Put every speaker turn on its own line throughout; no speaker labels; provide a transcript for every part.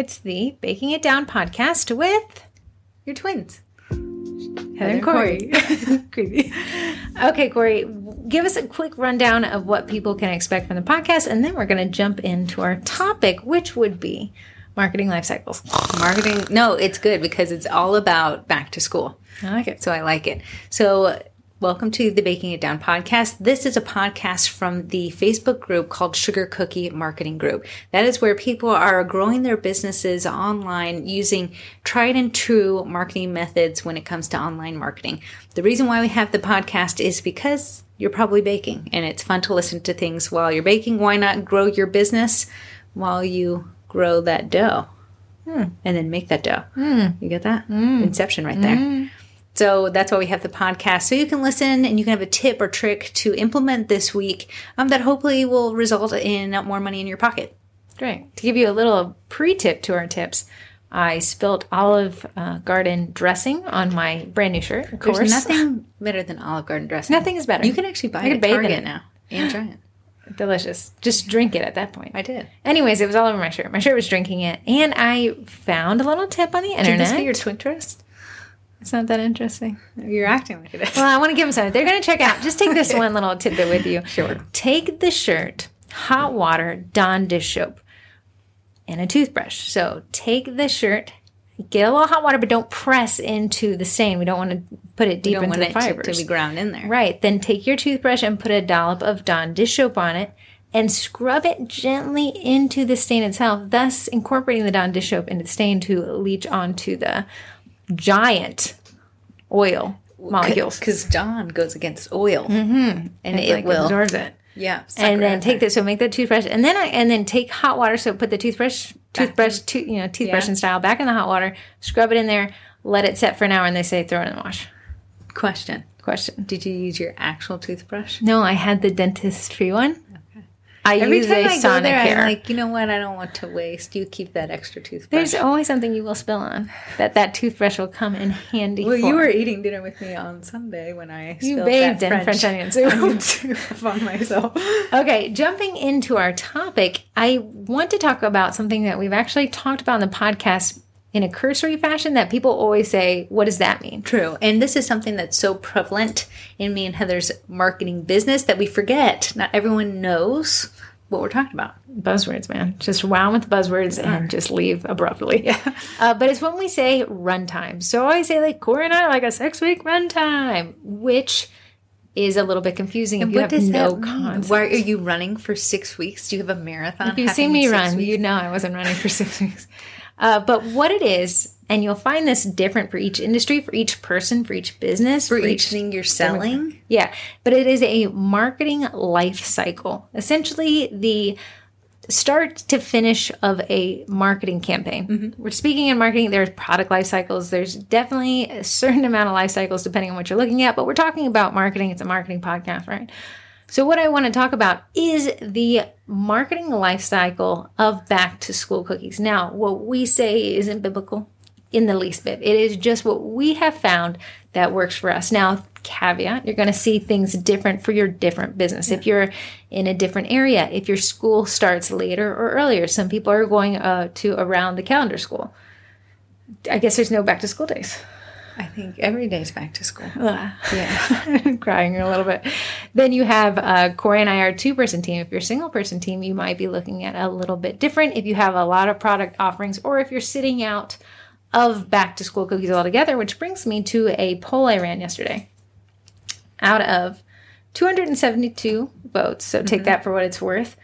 It's the Baking It Down podcast with
Your twins.
Heather and Corey. Creepy. Okay, Corey, give us a quick rundown of what people can expect from the podcast, and then we're going to jump into our topic, which would be marketing life cycles.
Marketing. No, it's good because it's all about back to school.
I like it.
So I like it. So welcome to the Baking It Down podcast. This is a podcast from the Facebook group called Sugar Cookie Marketing Group. That is where people are growing their businesses online using tried and true marketing methods when it comes to online marketing. The reason why we have the podcast is because you're probably baking and it's fun to listen to things while you're baking. Why not grow your business while you grow that dough? Hmm. And then make that dough. Hmm. You get that? Hmm. Inception right there. So that's why we have the podcast. So you can listen and you can have a tip or trick to implement this week um, that hopefully will result in more money in your pocket.
Great. To give you a little pre tip to our tips, I spilt Olive uh, Garden dressing on my brand new shirt. Of course.
There's nothing better than Olive Garden dressing.
Nothing is better.
You can actually buy
I
it
could
at
bathe in
Target
it.
now and try it.
Delicious. Just drink it at that point.
I did.
Anyways, it was all over my shirt. My shirt was drinking it. And I found a little tip on the
Did
internet.
this be your twin trust?
It's not that interesting.
You're acting like it is.
Well, I want to give them something. They're going to check out. Just take this one little tidbit with you.
Sure.
Take the shirt, hot water, Dawn dish soap, and a toothbrush. So take the shirt, get a little hot water, but don't press into the stain. We don't want to put it deep into
want
the
it to,
fibers.
to be ground in there.
Right. Then take your toothbrush and put a dollop of Dawn dish soap on it and scrub it gently into the stain itself, thus incorporating the Dawn dish soap into the stain to leach onto the giant oil molecules.
Because Dawn goes against oil. Mm-hmm. And
It,
it
like,
will.
absorbs it.
Yeah.
And then take this. So make that toothbrush, and then I and then take hot water. So put the toothbrush, toothbrush, to, you know, toothbrush
Yeah.
and style back in the hot water. Scrub it in there. Let it set for an hour, and they say throw it in the wash.
Question.
Question.
Did you use your actual toothbrush?
No, I had the dentist free one. I
Every
use
time
a
I go there, I'm like, you know what? I don't want to waste. You keep that extra toothbrush.
There's always something you will spill on that that toothbrush will come in handy
Well,
for.
you were eating dinner with me on Sunday when I
You
spilled
bathed
that
in French onion soup.
onion soup on myself.
Okay, jumping into our topic, I want to talk about something that we've actually talked about in the podcast in a cursory fashion that people always say, what does that mean?
True, and this is something that's so prevalent in me and Heather's marketing business that we forget. Not everyone knows what we're talking about.
Buzzwords, man. Just wow with the buzzwords and just leave abruptly. Uh, but it's when we say runtime. So I say like Corey and I like a six week runtime, which is a little bit confusing if you have no concept.
Why are you running for six weeks? Do you have a marathon?
If you've seen me run,
weeks?
you know I wasn't running for six weeks. Uh, but what it is, and you'll find this different for each industry, for each person, for each business,
for each thing you're selling.
Yeah, but it is a marketing life cycle. Essentially, the start to finish of a marketing campaign. We're speaking in marketing, there's product life cycles. There's definitely a certain amount of life cycles depending on what you're looking at, but we're talking about marketing. It's a marketing podcast, right? So, what I want to talk about is the marketing life cycle of back to school cookies. Now, what we say isn't biblical in the least bit. It is just what we have found that works for us. Now, caveat, you're going to see things different for your different business. If you're in a different area, if your school starts later or earlier, some people are going uh, to around the calendar school. I guess there's no back to school days.
I think every day's back to school.
Yeah. Crying a little bit. Then you have uh, Corey and I are a two person team. If you're a single person team, you might be looking at a little bit different. If you have a lot of product offerings, or if you're sitting out of back to school cookies altogether, which brings me to a poll I ran yesterday. Out of 272 votes, so take that for what it's worth.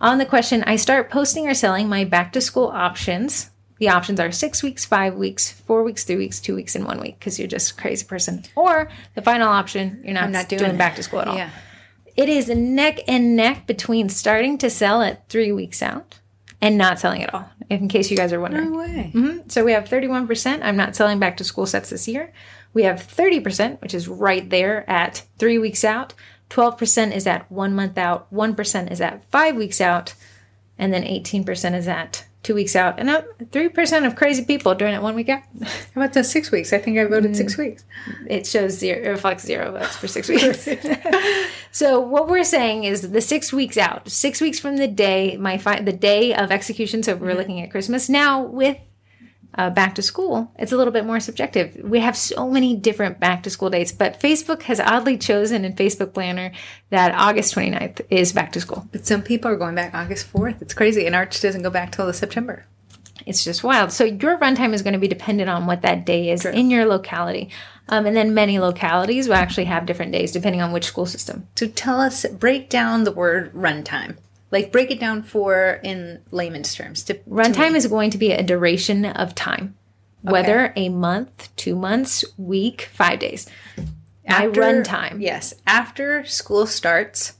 On the question, I start posting or selling my back to school options. The options are six weeks, five weeks, four weeks, three weeks, two weeks, and one week because you're just a crazy person. Or the final option, you're not,
not
doing,
doing
back to school at all.
Yeah.
It is neck and neck between starting to sell at three weeks out and not selling at all, in case you guys are wondering.
No way.
Mhm. So we have 31%. I'm not selling back to school sets this year. We have 30%, which is right there at three weeks out. 12% is at one month out. 1% is at five weeks out. And then 18% is at two weeks out, and three percent of crazy people doing it one week out.
How about the six weeks? I think I voted six mm. weeks.
It shows zero, it reflects zero votes for six weeks. so what we're saying is the six weeks out, six weeks from the day my fi- the day of execution. So we're mm-hmm. looking at Christmas now with uh, back to school, it's a little bit more subjective. We have so many different back to school dates, but Facebook has oddly chosen in Facebook Planner that August 29th is back to school.
But some people are going back August 4th. It's crazy. And Arch doesn't go back till the September.
It's just wild. So your runtime is going to be dependent on what that day is in your locality. Um, and then many localities will actually have different days depending on which school system.
So tell us, break down the word runtime. Like break it down for in layman's terms. To,
Runtime is going to be a duration of time, whether a month, two months, week, five days. My
After-
runtime.
Yes. After school starts,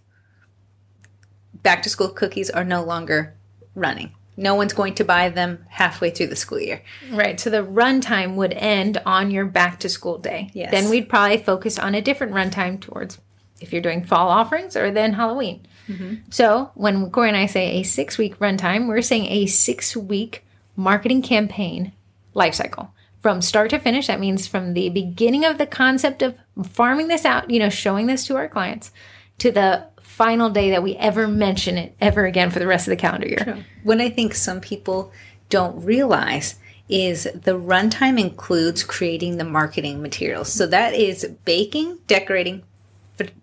back to school cookies are no longer running. No one's going to buy them halfway through the school year.
Right. So the runtime would end on your back to school day.
Yes.
Then we'd probably focus on a different runtime towards if you're doing fall offerings or then Halloween. Mm-hmm. So when Corey and I say a six week runtime, we're saying a six week marketing campaign life cycle from start to finish. That means from the beginning of the concept of farming this out, you know, showing this to our clients to the final day that we ever mention it ever again for the rest of the calendar year.
What I think some people don't realize is the runtime includes creating the marketing materials. So that is baking, decorating,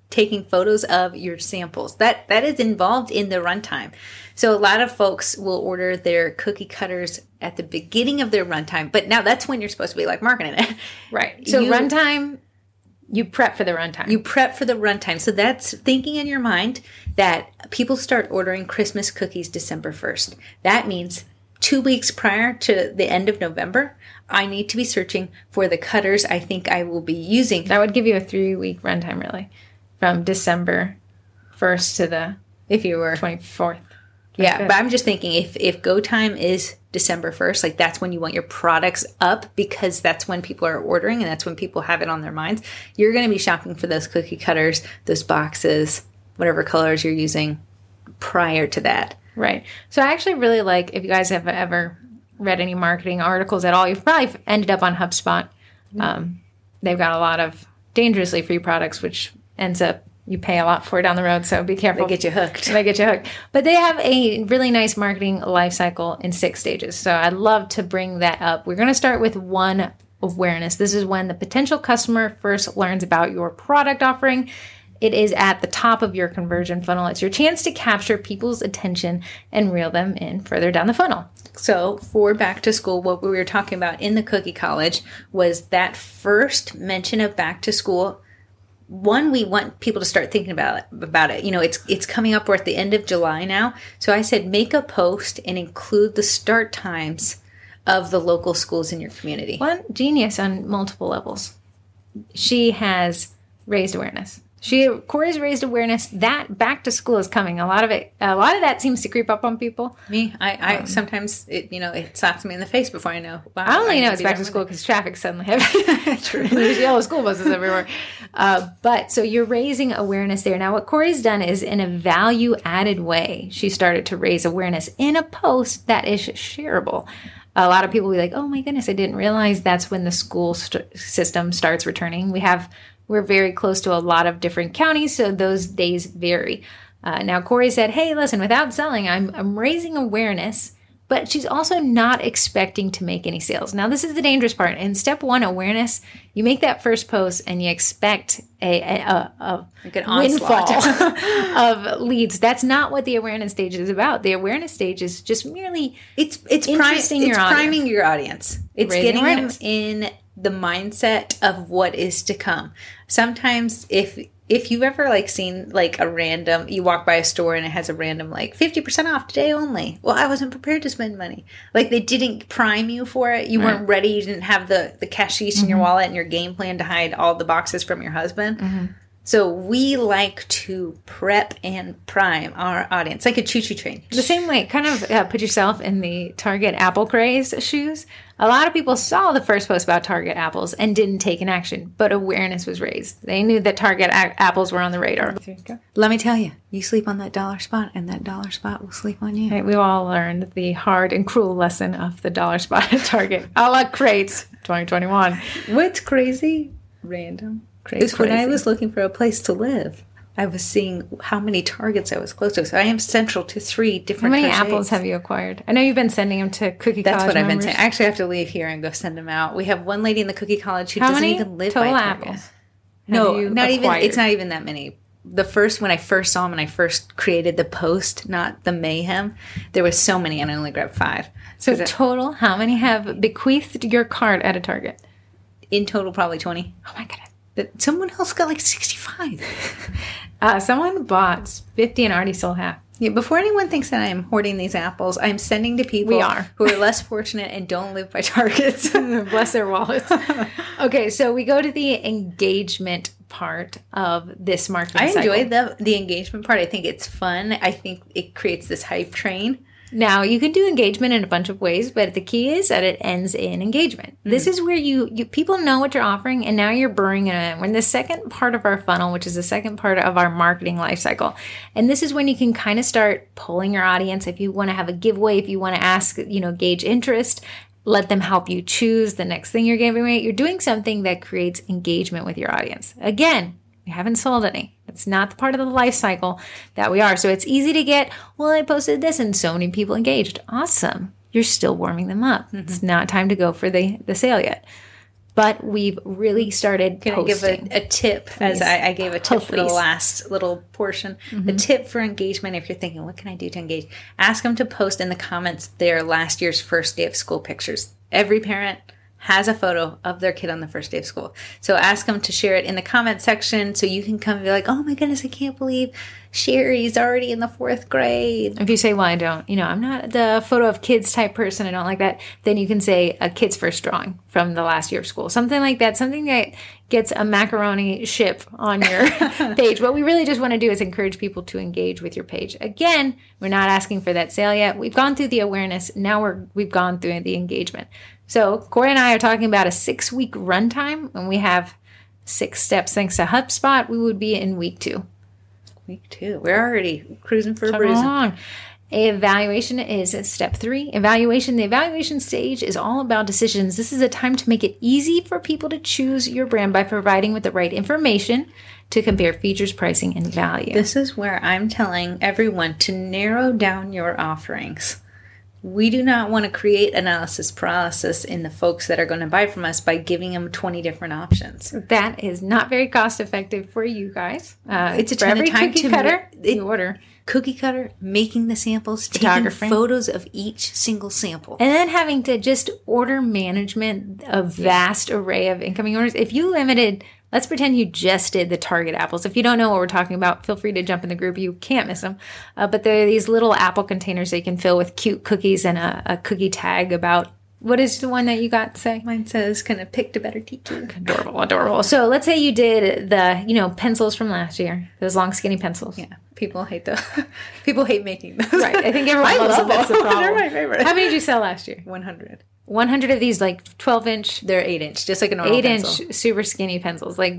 taking photos of your samples. That that is involved in the runtime. So a lot of folks will order their cookie cutters at the beginning of their runtime, but now that's when you're supposed to be like marketing it.
Right. So
You-
runtime, you prep for the runtime.
You prep for the runtime. So that's thinking in your mind that people start ordering Christmas cookies December 1st. That means two weeks prior to the end of November, I need to be searching for the cutters I think I will be using.
that would give you a three week runtime, really, from December 1st to the
If you were,
24th.
yeah,
good.
but I'm just thinking if if go time is December 1st, like that's when you want your products up because that's when people are ordering and that's when people have it on their minds. You're going to be shopping for those cookie cutters, those boxes, whatever colors you're using prior to that.
Right. So I actually really like if you guys have ever read any marketing articles at all, you've probably ended up on HubSpot. Um, they've got a lot of dangerously free products, which ends up you pay a lot for down the road. So be careful.
They get you hooked.
They get you hooked. But they have a really nice marketing life cycle in six stages. So I'd love to bring that up. We're going to start with one awareness. This is when the potential customer first learns about your product offering. It is at the top of your conversion funnel. It's your chance to capture people's attention and reel them in further down the funnel.
So, for back to school, what we were talking about in the cookie college was that first mention of back to school. One, we want people to start thinking about about it. You know, it's it's coming up. We're at the end of July now, so I said make a post and include the start times of the local schools in your community.
One genius on multiple levels. She has raised awareness. She Corey's raised awareness that back to school is coming. A lot of it, a lot of that seems to creep up on people.
Me, I, I sometimes it you know it slaps me in the face before I know. Wow,
Um, I only
need
know it's back to school because traffic's suddenly heavy. There's yellow school buses everywhere. Uh, but so you're raising awareness there. Now, what Corey's done is in a value added way, she started to raise awareness in a post that is shareable. A lot of people will be like, oh my goodness, I didn't realize that's when the school st- system starts returning. We have, we're very close to a lot of different counties, so those days vary. Uh, now, Corey said, hey, listen, without selling, I'm, I'm raising awareness but she's also not expecting to make any sales. Now, this is the dangerous part. In step one, awareness, you make that first post and you expect a, a, a, a
Like
windfall
onslaught.
of leads. That's not what the awareness stage is about. The awareness stage is just merely
It's it's
Interesting
pri-
your
it's
audience.
priming your audience. It's
Raising
getting
awareness.
them in the mindset of what is to come. Sometimes if if you've ever like seen like a random you walk by a store and it has a random like 50% off today only. Well, I wasn't prepared to spend money. Like they didn't prime you for it. You weren't ready. You didn't have the the cashish in your mm-hmm. wallet and your game plan to hide all the boxes from your husband. Mm-hmm. So we like to prep and prime our audience like a choo-choo train.
The same way, kind of uh, put yourself in the Target apple craze shoes. A lot of people saw the first post about Target apples and didn't take an action, but awareness was raised. They knew that Target a- apples were on the radar.
Let me tell you, you sleep on that dollar spot, and that dollar spot will sleep on you.
Right, we've all learned the hard and cruel lesson of the dollar spot at Target. a la crates 2021.
What's crazy, random, is when I was looking for a place to live. I was seeing how many targets I was close to. So I am central to three different.
How many
crochets.
apples have you acquired? I know you've been sending them to Cookie
That's
College
what I've been saying. I actually have to leave here and go send them out. We have one lady in the cookie college who
How
doesn't even live
total
by
apples?
No, not even. It's not even that many. The first when I first saw them and I first created the post, not the mayhem, there was so many and I only grabbed five.
So total, how many have bequeathed your cart at a Target?
in total, probably twenty.
Oh my goodness.
But someone else got like sixty-five.
Uh, someone bought 50 and already sold half.
Yeah, before anyone thinks that I am hoarding these apples, I'm sending to people
We are.
who are less fortunate and don't live by targets.
Bless their wallets. okay, so we go to the engagement part of this marketing
I
cycle.
enjoy the the engagement part. I think it's fun. I think it creates this hype train.
Now you can do engagement in a bunch of ways, but the key is that it ends in engagement. This mm-hmm. is where you, you people know what you're offering, and now you're burning it in. We're in the second part of our funnel, which is the second part of our marketing life cycle, and this is when you can kind of start pulling your audience. If you want to have a giveaway, if you want to ask, you know, gauge interest. Let them help you choose the next thing you're giving away. You're doing something that creates engagement with your audience. Again, we haven't sold any. It's not the part of the life cycle that we are. So it's easy to get, well, I posted this and so many people engaged. Awesome. You're still warming them up. It's mm-hmm. not time to go for the, the sale yet. But we've really started
Can I give a, a tip as I, I gave a tip
Oh,
for the last little portion? A mm-hmm. tip for engagement if you're thinking, what can I do to engage? Ask them to post in the comments their last year's first day of school pictures. Every parent has a photo of their kid on the first day of school. So ask them to share it in the comment section so you can come and be like, oh my goodness, I can't believe Sherry's already in the fourth grade.
if you say, well, I don't, you know, I'm not the photo of kids type person, I don't like that, then you can say a kid's first drawing from the last year of school. Something like that, something that gets a macaroni ship on your page. What we really just want to do is encourage people to engage with your page. Again, we're not asking for that sale yet. We've gone through the awareness. Now we're we've gone through the engagement. So Corey and I are talking about a six week runtime and we have six steps thanks to HubSpot. We would be in week two.
Week two. We're already cruising for a bruising.
along. Evaluation is step three. Evaluation. The evaluation stage is all about decisions. This is a time to make it easy for people to choose your brand by providing with the right information to compare features, pricing, and value.
This is where I'm telling everyone to narrow down your offerings. We do not want to create analysis paralysis in the folks that are going to buy from us by giving them 20 different options.
that is not very cost effective for you guys. Uh,
It's a ton of time
cookie
to
cutter
ma- it-
order.
Cookie cutter, making the samples, taking photos of each single sample.
And then having to just order management a vast array of incoming orders. If you limited, let's pretend you just did the Target apples. If you don't know what we're talking about, feel free to jump in the group. You can't miss them. Uh, but there are these little apple containers that you can fill with cute cookies and a, a cookie tag about what is the one that you got say?
Mine says, kind of picked a better teacher."
Adorable, adorable. So let's say you did the, you know, pencils from last year, those long, skinny pencils.
Yeah, people hate those. people hate making those.
Right. I think everyone
I
loves
love
it. That's the
them.
problem.
They're my favorite.
How many did you sell last year?
100.
100 of these, like 12 inch
They're eight inch, just like a normal
eight
pencil.
inch super skinny pencils. Like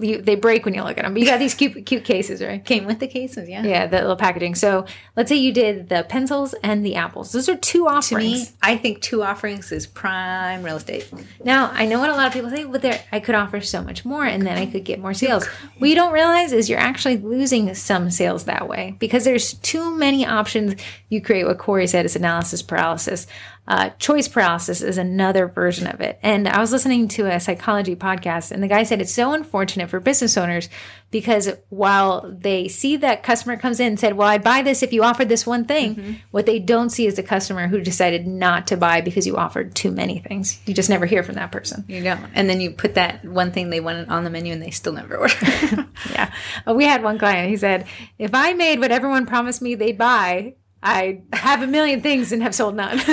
you, they break when you look at them. But you got these cute cute cases, right?
Came with the cases, yeah.
Yeah, the little packaging. So let's say you did the pencils and the apples. Those are two
To
offerings.
me, I think two offerings is prime real estate.
Now I know what a lot of people say, but there I could offer so much more, and then I could get more sales. What you don't realize is you're actually losing some sales that way because there's too many options. You create what Corey said is analysis paralysis. Uh, choice paralysis is another version of it. And I was listening to a psychology podcast, and the guy said it's so unfortunate for business owners because while they see that customer comes in and said, Well, I'd buy this if you offered this one thing, what they don't see is the customer who decided not to buy because you offered too many things. You just never hear from that person.
You don't. And then you put that one thing they wanted on the menu and they still never order.
Yeah. We had one client, he said, If I made what everyone promised me they'd buy, I'd have a million things and have sold none.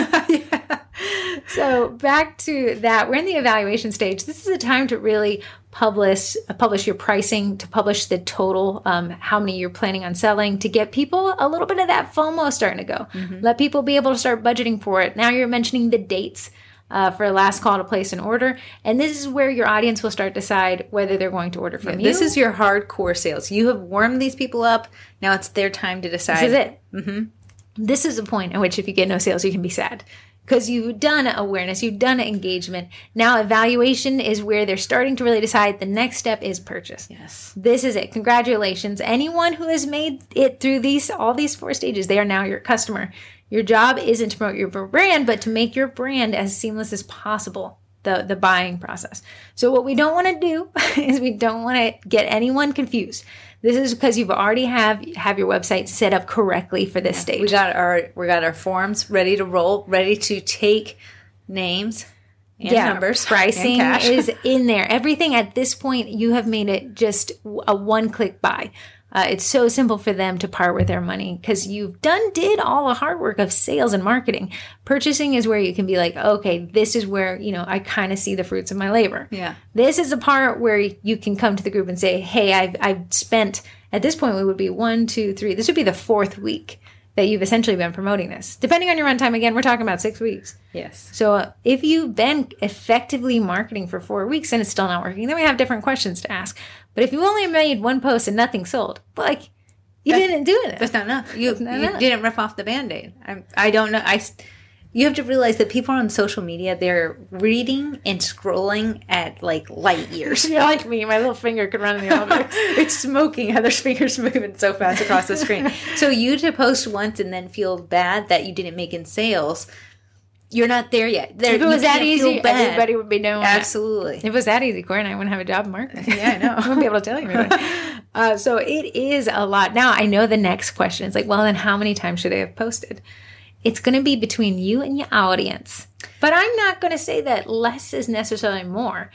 So so back to that, we're in the evaluation stage. This is a time to really publish publish your pricing, to publish the total, um, how many you're planning on selling, to get people a little bit of that FOMO starting to go. Mm-hmm. Let people be able to start budgeting for it. Now you're mentioning the dates. Uh, for last call to place an order. And this is where your audience will start to decide whether they're going to order from yeah, you.
This is your hardcore sales. You have warmed these people up. Now it's their time to decide.
This is it. Mm-hmm. This is a point at which if you get no sales, you can be sad because you've done awareness, you've done engagement. Now evaluation is where they're starting to really decide the next step is purchase.
Yes.
This is it. Congratulations. Anyone who has made it through these all these four stages, they are now your customer. Your job isn't to promote your brand, but to make your brand as seamless as possible. The, the buying process. So what we don't want to do is we don't want to get anyone confused. This is because you've already have have your website set up correctly for this yeah, stage.
We got our we got our forms ready to roll, ready to take names and yeah, numbers.
Pricing is in there. Everything at this point you have made it just a one click buy. Uh, it's so simple for them to part with their money because you've done did all the hard work of sales and marketing. Purchasing is where you can be like, okay, this is where you know I kind of see the fruits of my labor.
Yeah,
this is the part where you can come to the group and say, hey, I've I've spent at this point we would be one, two, three. This would be the fourth week that you've essentially been promoting this. Depending on your runtime, again, we're talking about six weeks.
Yes.
So uh, if you've been effectively marketing for four weeks and it's still not working, then we have different questions to ask. But if you only made one post and nothing sold, like you that's, didn't do it.
That's not enough. You, not you enough. didn't rip off the band aid. I, I don't know. I you have to realize that people on social media they're reading and scrolling at like light years.
You're like me, my little finger could run in the elevator.
it's smoking. Heather's fingers moving so fast across the screen. so you to post once and then feel bad that you didn't make in sales. You're not there yet. There,
if it was that easy, everybody would be knowing.
Absolutely.
If it was that easy, Corey and I wouldn't have a job in marketing.
Yeah, I know.
I wouldn't be able to tell you everything. Uh, so it is a lot. Now I know the next question is like, well, then how many times should I have posted? It's going to be between you and your audience. But I'm not going to say that less is necessarily more.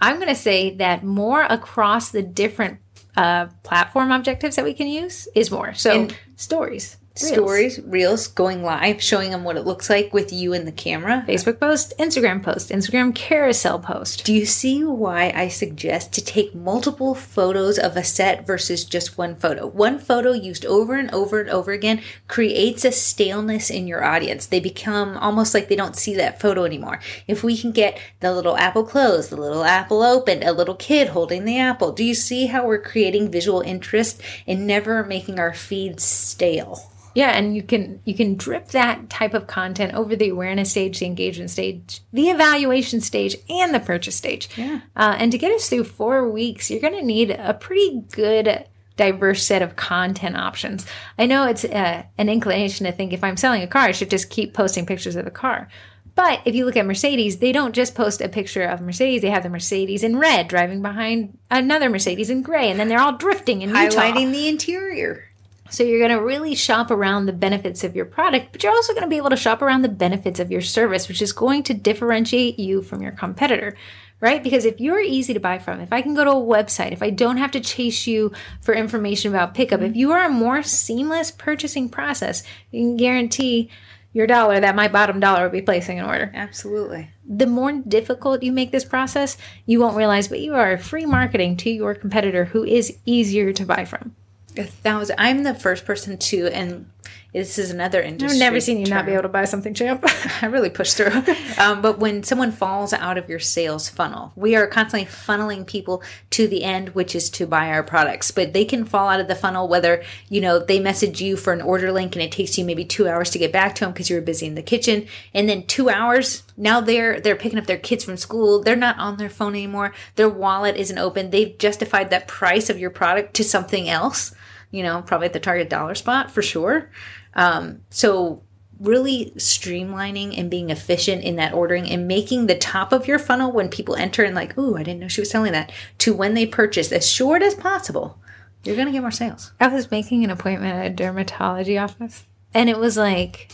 I'm going to say that more across the different uh, platform objectives that we can use is more. So, and stories,
Reels. stories, reels, going live, showing them what it looks like with you in the camera.
Facebook post, Instagram post, Instagram carousel post.
Do you see why I suggest to take multiple photos of a set versus just one photo? One photo used over and over and over again creates a staleness in your audience. They become almost like they don't see that photo anymore. If we can get the little apple closed, the little apple opened, a little kid holding the apple, do you see how we're creating visual interest and never making our feeds stale?
Yeah, and you can you can drip that type of content over the awareness stage, the engagement stage, the evaluation stage, and the purchase stage.
Yeah.
Uh, and to get us through four weeks, you're going to need a pretty good diverse set of content options. I know it's uh, an inclination to think if I'm selling a car, I should just keep posting pictures of the car. But if you look at Mercedes, they don't just post a picture of Mercedes. They have the Mercedes in red driving behind another Mercedes in gray, and then they're all drifting in Utah.
Highlighting the interior.
So you're going to really shop around the benefits of your product, but you're also going to be able to shop around the benefits of your service, which is going to differentiate you from your competitor, right? Because if you're easy to buy from, if I can go to a website, if I don't have to chase you for information about pickup, if mm-hmm. you are a more seamless purchasing process, you can guarantee your dollar that my bottom dollar will be placing an order.
Absolutely.
The more difficult you make this process, you won't realize, but you are free marketing to your competitor who is easier to buy from.
A thousand. I'm the first person to, and this is another industry.
I've never seen you term. not be able to buy something, champ.
I really push through. um, but when someone falls out of your sales funnel, we are constantly funneling people to the end, which is to buy our products. But they can fall out of the funnel whether you know they message you for an order link and it takes you maybe two hours to get back to them because you were busy in the kitchen, and then two hours now they're they're picking up their kids from school. They're not on their phone anymore. Their wallet isn't open. They've justified that price of your product to something else you know, probably at the target dollar spot for sure. Um, so really streamlining and being efficient in that ordering and making the top of your funnel when people enter and like, ooh, I didn't know she was selling that, to when they purchase as short as possible, you're gonna get more sales.
I was making an appointment at a dermatology office and it was like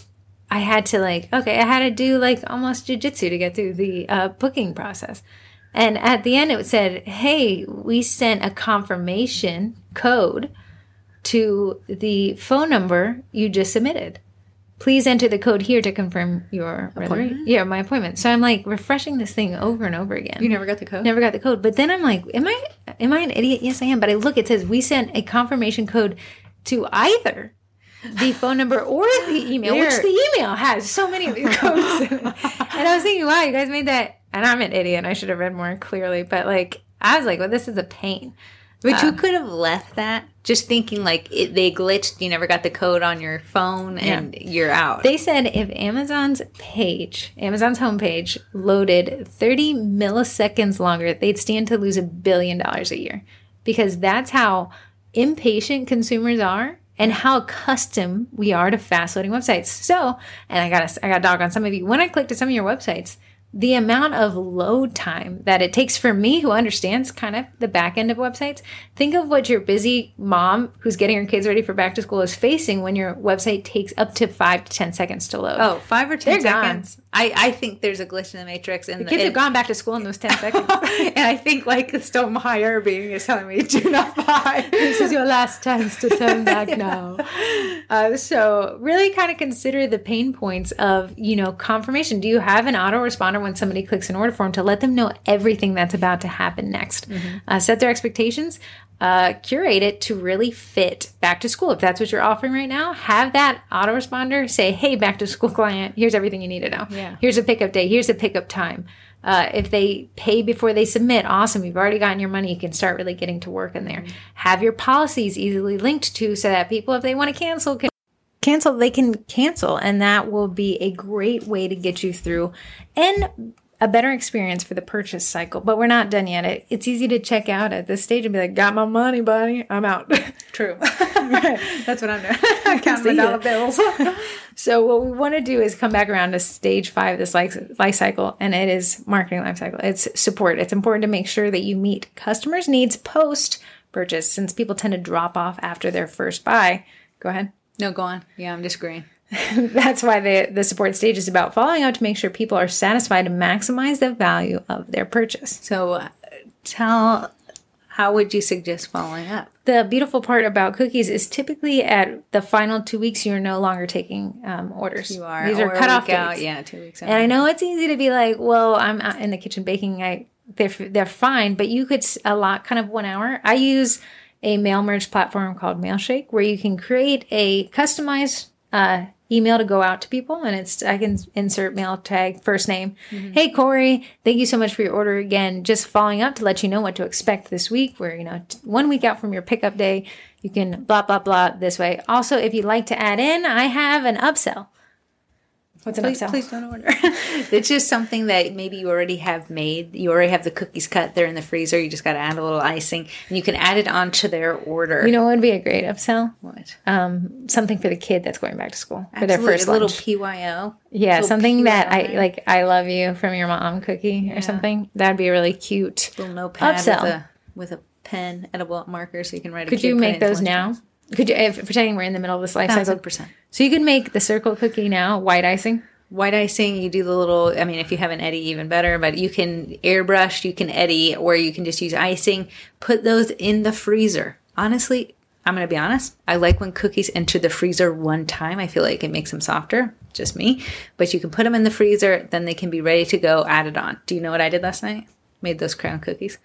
I had to like okay, I had to do like almost jujitsu to get through the uh, booking process. And at the end, it said, "Hey, we sent a confirmation code to the phone number you just submitted. Please enter the code here to confirm your
Appointment?
Yeah, my appointment. So I'm like refreshing this thing over and over again.
You never got the code?
Never got the code. But then I'm like, am I am I an idiot? Yes, I am. But I look, it says we sent a confirmation code to either the phone number or the email, which the email has so many of these codes. and I was thinking, wow, you guys made that. And I'm an idiot. I should have read more clearly. But like, I was like, well, this is a pain.
But you um, could have left that just thinking like it, they glitched, you never got the code on your phone, and you're out.
They said if Amazon's page, Amazon's homepage, loaded 30 milliseconds longer, they'd stand to lose a billion dollars a year because that's how impatient consumers are and how accustomed we are to fast loading websites. So, and I got I got a dog on some of you. When I clicked to some of your websites, the amount of load time that it takes for me who understands kind of the back end of websites think of what your busy mom who's getting her kids ready for back to school is facing when your website takes up to five to ten seconds to load
oh, five or 10
They're gone.
I, I think there's a glitch in the matrix. And
the kids have gone back to school in those 10 seconds.
And I think like the Stone Higher being is telling me do not buy.
this is your last chance to turn back now. Uh, so really kind of consider the pain points of you know confirmation. Do you have an autoresponder when somebody clicks an order form to let them know everything that's about to happen next? Uh, set their expectations uh, curate it to really fit back to school. If that's what you're offering right now have that autoresponder say hey back to school client here's everything you need to know.
Yeah.
here's a pickup day here's a pickup time. Uh, if they pay before they submit awesome. You've already gotten your money. You can start really getting to work in there. Have your policies easily linked to so that people if they want to cancel can cancel they can cancel. And that will be a great way to get you through and a better experience for the purchase cycle but we're not done yet it, it's easy to check out at this stage and be like got my money buddy i'm out
True. That's what I'm doing. Counting my
See ya.
dollar bills.
So what we want to do is come back around to stage five, this life, life cycle, and it is marketing life cycle. It's support. It's important to make sure that you meet customers' needs post purchase, since people tend to drop off after their first buy. Go ahead.
no, go on. Yeah, I'm just disagreeing.
That's why the the support stage is about following up to make sure people are satisfied and maximize the value of their purchase.
So uh, tell, how would you suggest following up?
The beautiful part about cookies is typically at the final two weeks you're no longer taking um, orders.
You are.
These are
a
cutoff
week out.
dates.
Yeah, two weeks out.
And I know it's easy to be like, well, I'm out in the kitchen baking. I they're they're fine, but you could s- a lot kind of one hour. I use a mail merge platform called Mailshake where you can create a customized uh, email to go out to people, and it's I can insert mail tag first name. Mm-hmm. Hey Corey, thank you so much for your order again. Just following up to let you know what to expect this week. We're you know one week out from your pickup day. You can blah blah blah this way. Also, if you'd like to add in, I have an upsell. What's an
Please,
upsell?
please don't order. it's just something that maybe you already have made. You already have the cookies cut. They're in the freezer. You just got to add a little icing, and you can add it onto their order.
You know what would be a great upsell?
what?
Um, something for the kid that's going back to school for their
Absolutely,
first
a little
lunch.
PYO.
yeah,
little
something that I like. I love you from your mom cookie or something. That'd be a really cute.
little notepad
Upsell.
with a with a pen, edible marker, so you can write. a
Could you make those now?
box.
Could you, if, pretending we're in the middle of this life
Thousand
cycle?
percent.
So you could make the circle cookie now, white icing.
White icing, you do the little. I mean, if you have an Eddie, even better. But you can airbrush, you can Eddie, or you can just use icing. Put those in the freezer. Honestly, I'm gonna be honest. I like when cookies enter the freezer one time. I feel like it makes them softer. Just me. But you can put them in the freezer, then they can be ready to go. Added on. Do you know what I did last night? Made those crown cookies.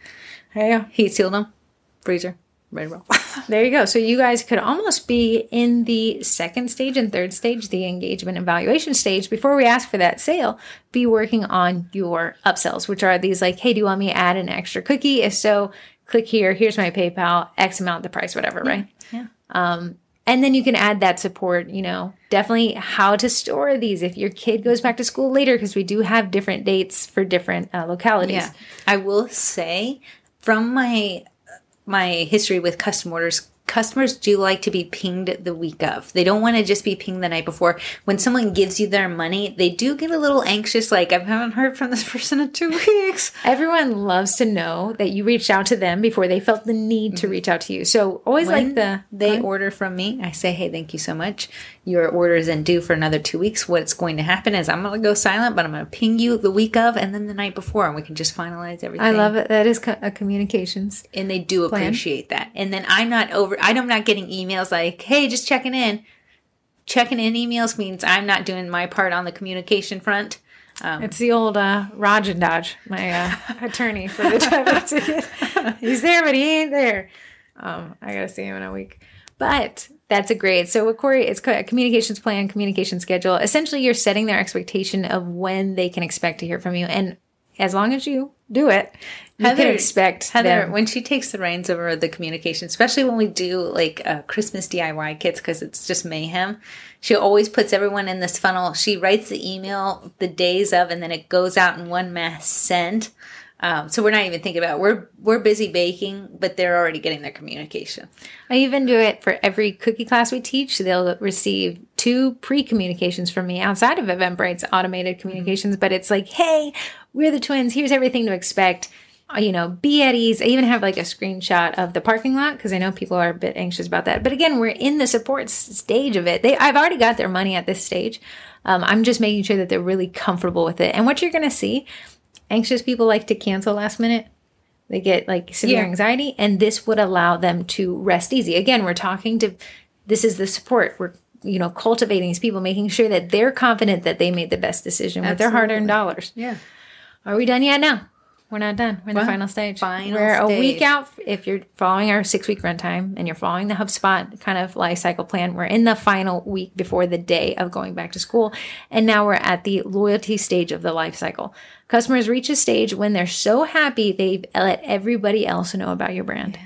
Go.
Heat sealed them. Freezer. Ready to roll.
There you go. So you guys could almost be in the second stage and third stage, the engagement evaluation stage, before we ask for that sale, be working on your upsells, which are these like, hey, do you want me to add an extra cookie? If so, click here. Here's my PayPal, X amount, the price, whatever, right?
yeah.
Um, And then you can add that support, you know, definitely how to store these if your kid goes back to school later, because we do have different dates for different uh, localities.
Yeah, I will say from my my history with custom orders, customers do like to be pinged the week of. They don't want to just be pinged the night before. When someone gives you their money, they do get a little anxious. Like I haven't heard from this person in two weeks.
Everyone loves to know that you reached out to them before they felt the need to mm-hmm. reach out to you. So always
When
like the
they order from me, I say, "Hey, thank you so much. Your order is in due for another two weeks. What's going to happen is I'm going to go silent, but I'm going to ping you the week of and then the night before, and we can just finalize everything."
I love it. That is co- a communications.
and they do appreciate that. And then I'm not over. I'm not getting emails like, "Hey, just checking in." checking in emails means I'm not doing my part on the communication front.
It's the old uh, Raj and Dodge, my uh, attorney for the travel ticket. He's there, but he ain't there. Um, I gotta see him in a week. But that's a great. So with Corey, it's a communications plan, communication schedule. Essentially, you're setting their expectation of when they can expect to hear from you, and as long as you do it, you can
Heather-
expect
Heather,
them.
when she takes the reins over the communication, especially when we do like uh, Christmas DIY kits, because it's just mayhem, she always puts everyone in this funnel. She writes the email the days of, and then it goes out in one mass send. Um, so we're not even thinking about it. we're we're busy baking, but they're already getting their communication.
I even do it for every cookie class we teach. They'll receive two pre communications from me outside of Eventbrite's automated communications, but it's like, hey, we're the twins. Here's everything to expect. Uh, You know, be at ease. I even have like a screenshot of the parking lot because I know people are a bit anxious about that. But again, we're in the support stage of it. They, I've already got their money at this stage. Um, I'm just making sure that they're really comfortable with it. And what you're going to see, anxious people like to cancel last minute. They get like severe
Yeah.
anxiety, and this would allow them to rest easy. Again, we're talking to this is the support. We're you know cultivating these people, making sure that they're confident that they made the best decision with their hard earned dollars.
Yeah.
Are we done yet? No. We're not done. We're in the final stage.
final
We're a week out. If you're following our six week runtime and you're following the HubSpot kind of life cycle plan, we're in the final week before the day of going back to school. And now we're at the loyalty stage of the life cycle. Customers reach a stage when they're so happy they've let everybody else know about your brand.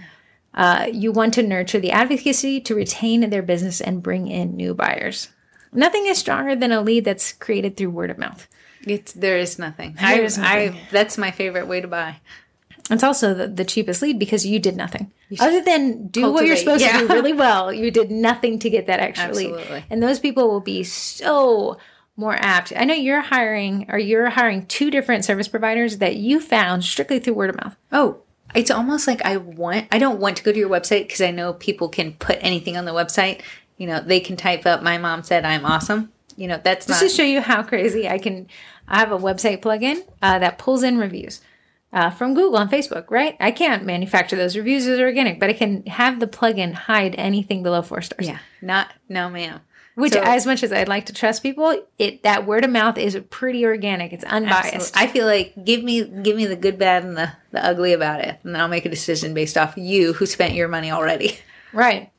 Uh, you want to nurture the advocacy to retain their business and bring in new buyers. Nothing is stronger than a lead that's created through word of mouth.
It's there is nothing.
There
I,
is nothing.
I that's my favorite way to buy.
It's also the, the cheapest lead because you did nothing. Other than do what you're
cultivate,
supposed to do really well, you did nothing to get that extra lead. And those people will be so more apt. I know you're hiring or you're hiring two different service providers that you found strictly through word of mouth.
Oh, it's almost like I want I don't want to go to your website because I know people can put anything on the website. You know, they can type up my mom said I'm awesome. You know, that's
Just
not
to show you how crazy I can, I have a website plugin uh, that pulls in reviews uh, from Google and Facebook, right? I can't manufacture those reviews as organic, but I can have the plugin hide anything below four stars.
yeah, not no ma'am.
Which,
So-
as much as I'd like to trust people, it that word of mouth is pretty organic. It's unbiased.
Absolutely. I feel like give me give me the good, bad, and the, the ugly about it, and then I'll make a decision based off you who spent your money already.
Right.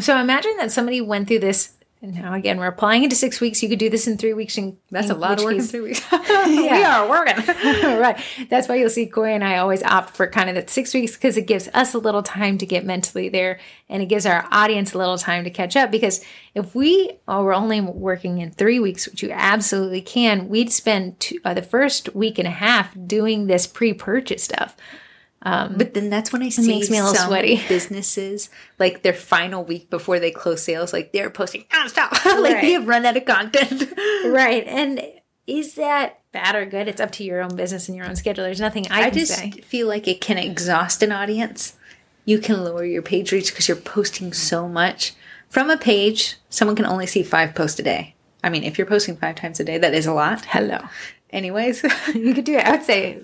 So imagine that somebody went through this. And now again, we're applying it to six weeks. You could do this in three weeks. And
That's a lot of work in three weeks.
we
are working.
right. That's why you'll see Corey and I always opt for kind of that six weeks because it gives us a little time to get mentally there and it gives our audience a little time to catch up. Because if we oh, were only working in three weeks, which you absolutely can, we'd spend two, uh, the first week and a half doing this pre purchase stuff.
Um, but then that's when I see
makes me a little
some
sweaty.
businesses like their final week before they close sales, like they're posting nonstop, like
Right.
they have run out of content.
Right. And is that bad or good? It's up to your own business and your own schedule. There's nothing I,
I just
say.
feel like it can exhaust an audience. You can lower your page reach because you're posting so much. From a page, someone can only see five posts a day. I mean, if you're posting five times a day, that is a lot.
Hello.
Anyways,
You could do it. I would say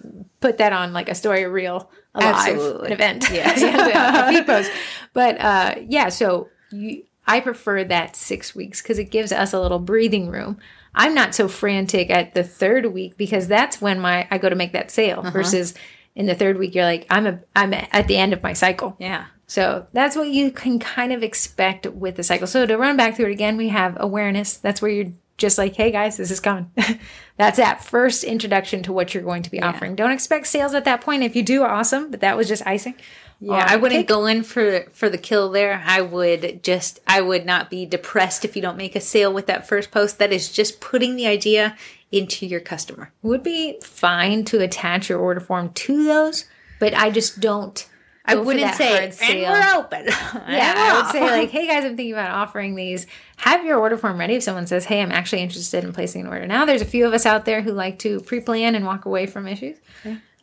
put that on like a story reel, a live,
Absolutely.
an event,
Yes.
yeah, a feed post. But uh, yeah, so you, I prefer that six weeks because it gives us a little breathing room. I'm not so frantic at the third week because that's when my I go to make that sale versus in the third week you're like I'm a I'm at the end of my cycle.
yeah.
So that's what you can kind of expect with the cycle. So to run back through it again, we have awareness. That's where you're just like, hey guys, this is coming. that's that first introduction to what you're going to be offering. Don't expect sales at that point. If you do, awesome. But that was just icing.
Yeah, I wouldn't go in for for the kill there. I would just I would not be depressed if you don't make a sale with that first post. That is just putting the idea into your customer.
would be fine to attach your order form to those, but I just don't.
I wouldn't say and we're open.
Yeah, I would say like, hey guys, I'm thinking about offering these. Have your order form ready if someone says, hey, I'm actually interested in placing an order. Now, there's a few of us out there who like to pre-plan and walk away from issues.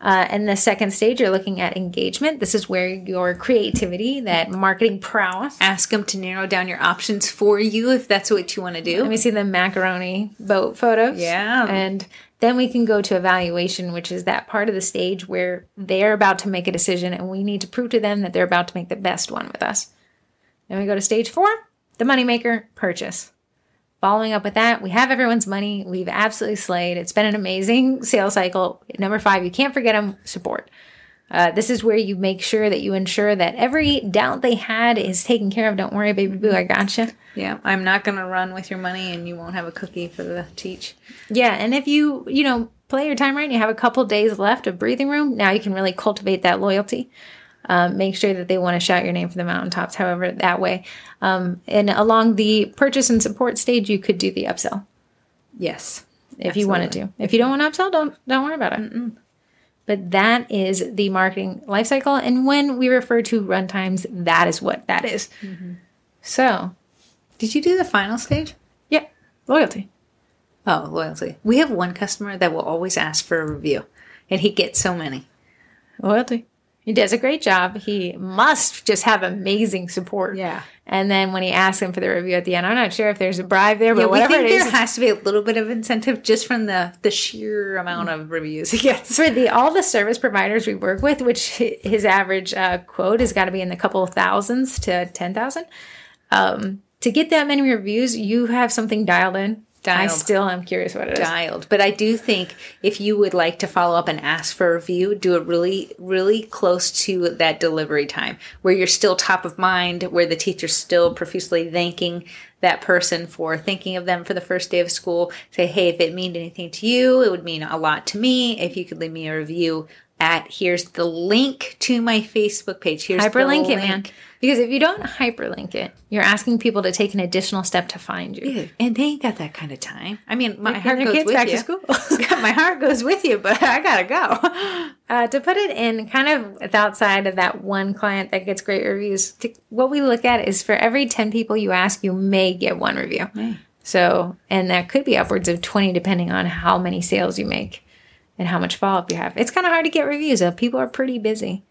Uh, and the second stage, you're looking at engagement. This is where your creativity, that marketing prowess.
ask them to narrow down your options for you if that's what you want to do.
Let me see the macaroni boat photos.
Yeah.
And then we can go to evaluation, which is that part of the stage where they're about to make a decision and we need to prove to them that they're about to make the best one with us. Then we go to stage four, the moneymaker purchase. Following up with that. We have everyone's money. We've absolutely slayed. It's been an amazing sales cycle. Number five, you can't forget them support. Uh, this is where you make sure that you ensure that every doubt they had is taken care of. Don't worry, baby boo, I gotcha.
Yeah, I'm not going to run with your money and you won't have a cookie for the teach.
Yeah, and if you, you know, play your time right and you have a couple days left of breathing room, now you can really cultivate that loyalty. Um, make sure that they want to shout your name from the mountaintops, however, that way. Um, and along the purchase and support stage, you could do the upsell
Yes.
if you wanted to. If you don't want to upsell, don't don't worry about it. But that is the marketing life cycle, and when we refer to runtimes, that is what that is. So,
Did you do the final stage?
yeah, loyalty.
Oh, loyalty. We have one customer that will always ask for a review, and he gets so many.
Loyalty. He does a great job. He must just have amazing support.
Yeah.
And then when he asks him for the review at the end, I'm not sure if there's a bribe there, but
Yeah, we
whatever
think
it is.
there has to be a little bit of incentive just from the the sheer amount of reviews he gets.
for the all the service providers we work with, which his average uh, quote has got to be in the couple of thousands to ten thousand. Um, to get that many reviews, you have something dialed in. I still am curious what it is.
dialed. But I do think if you would like to follow up and ask for a review, do it really, really close to that delivery time where you're still top of mind, where the teacher's still profusely thanking that person for thinking of them for the first day of school. Say, hey, if it meant anything to you, it would mean a lot to me. If you could leave me a review at here's the link to my Facebook page. Here's
Hyperlink
the
it, man. Because if you don't hyperlink it, you're asking people to take an additional step to find you.
Yeah, and they ain't got that kind of time. I mean, my heart goes with
back
you.
to school.
my heart goes with you, but I gotta go.
Uh, to put it in kind of outside of that one client that gets great reviews, to, what we look at is for every 10 people you ask, you may get one review. So, and that could be upwards of 20 depending on how many sales you make and how much follow up you have. It's kind of hard to get reviews, though. People are pretty busy.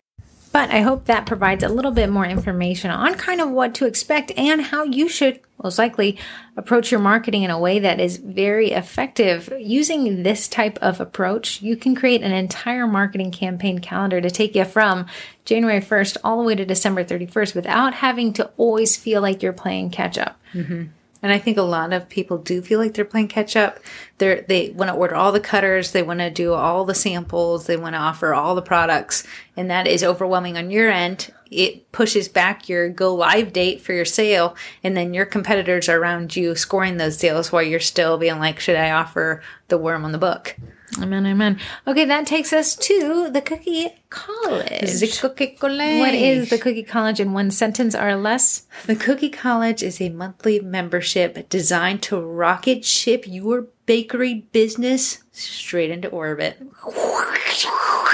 But I hope that provides a little bit more information on kind of what to expect and how you should most likely approach your marketing in a way that is very effective. Using this type of approach, you can create an entire marketing campaign calendar to take you from January 1st all the way to December 31st without having to always feel like you're playing catch up. Mm-hmm.
And I think a lot of people do feel like they're playing catch up. They're, they want to order all the cutters. They want to do all the samples. They want to offer all the products. And that is overwhelming on your end. It pushes back your go live date for your sale. And then your competitors are around you scoring those sales while you're still being like, should I offer the worm on the book?
Amen, amen. Okay, that takes us to the Cookie College.
The Cookie College.
What is the Cookie College in one sentence or less?
The Cookie College is a monthly membership designed to rocket ship your bakery business straight into orbit.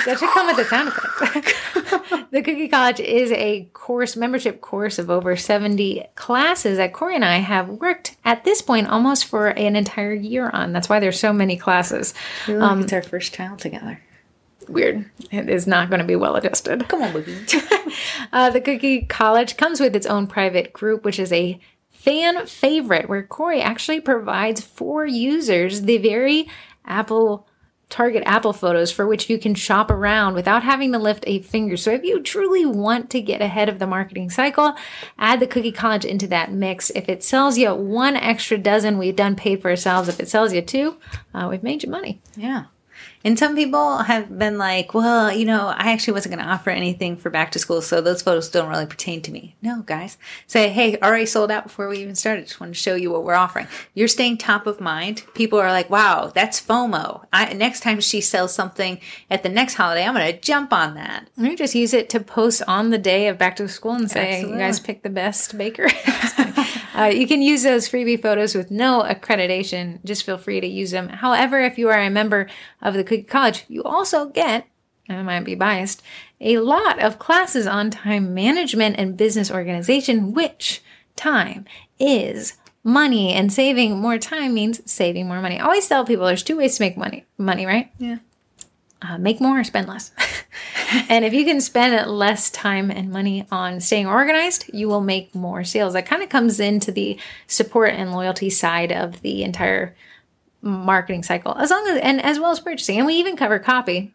That should come with the sound effect. the Cookie College is a course, membership course of over 70 classes that Corey and I have worked at this point almost for an entire year on. That's why there's so many classes.
Um, it's our first child together.
Weird. It is not going to be well adjusted.
Come on, baby.
Uh, the Cookie College comes with its own private group, which is a fan favorite, where Corey actually provides for users the very Apple target Apple photos for which you can shop around without having to lift a finger. So if you truly want to get ahead of the marketing cycle, add the Cookie College into that mix. If it sells you one extra dozen, we've done paid for ourselves. If it sells you two, uh, we've made you money.
yeah. And some people have been like, well, you know, I actually wasn't going to offer anything for back to school, so those photos don't really pertain to me. No, guys. Say, hey, already sold out before we even started. Just wanted to show you what we're offering. You're staying top of mind. People are like, wow, that's FOMO. I, next time she sells something at the next holiday, I'm going to jump on that.
You just use it to post on the day of back to school and say,
Absolutely.
you guys pick the best baker. uh, you can use those freebie photos with no accreditation. Just feel free to use them. However, if you are a member of the Cookie College, you also get, I might be biased, a lot of classes on time management and business organization, which time is money and saving more time means saving more money. I always tell people there's two ways to make money, money, right?
Yeah.
Uh, make more or spend less. and if you can spend less time and money on staying organized, you will make more sales. That kind of comes into the support and loyalty side of the entire marketing cycle, as long as and as well as purchasing. And we even cover copy.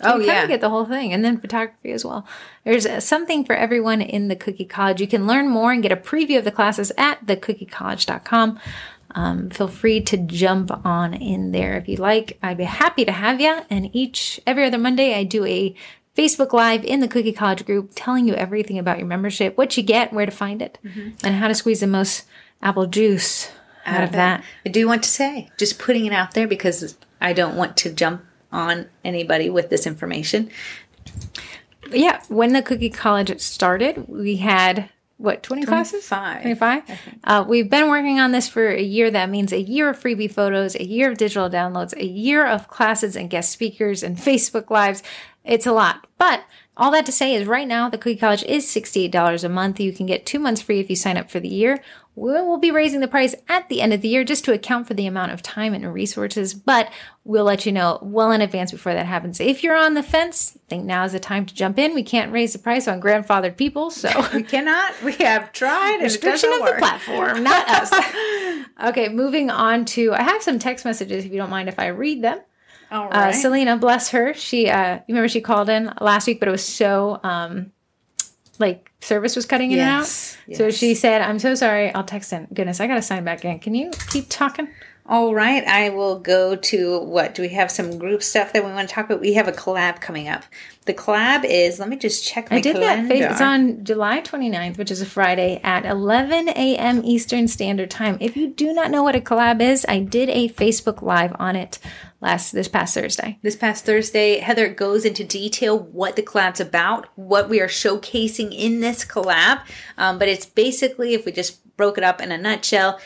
So
Oh,
you
yeah.
get the whole thing, and then photography as well. There's uh, something for everyone in the Cookie College. You can learn more and get a preview of the classes at thecookiecollege.com. um, feel free to jump on in there if you like. I'd be happy to have you. And each every other Monday, I do a Facebook Live in the Cookie College group telling you everything about your membership, what you get, where to find it, mm-hmm. and how to squeeze the most apple juice out, out of that. that.
I do want to say, just putting it out there because I don't want to jump on anybody with this information.
Yeah, when the Cookie College started, we had what 20 classes?
25
uh, we've been working on this for a year. That means a year of freebie photos a year of digital downloads a year of classes and guest speakers and facebook lives. It's a lot. But all that to say is right now the cookie college is $68 a month. You can get two months free if you sign up for the year We'll be raising the price at the end of the year just to account for the amount of time and resources, but we'll let you know well in advance before that happens. If you're on the fence, I think now is the time to jump in. We can't raise the price on grandfathered people, so
we cannot. We have tried.
Restriction of work. the platform, not us. okay, moving on to. I have some text messages. If you don't mind, if I read them.
All uh. Uh,
Selena, bless her. She, uh, you remember she called in last week, but it was so um, like service was cutting in yes, and out. Yes. So she said, I'm so sorry. I'll text in. Goodness, I got to sign back in. Can you keep talking?
All right. I will go to what? Do we have some group stuff that we want to talk about? We have a collab coming up. The collab is, let me just check my I did calendar.
that. It's on July 29th, which is a Friday at 11 a.m. Eastern Standard Time. If you do not know what a collab is, I did a Facebook Live on it last this past Thursday.
This past Thursday, Heather goes into detail what the collab's about, what we are showcasing in this collab. Um, but it's basically, if we just broke it up in a nutshell,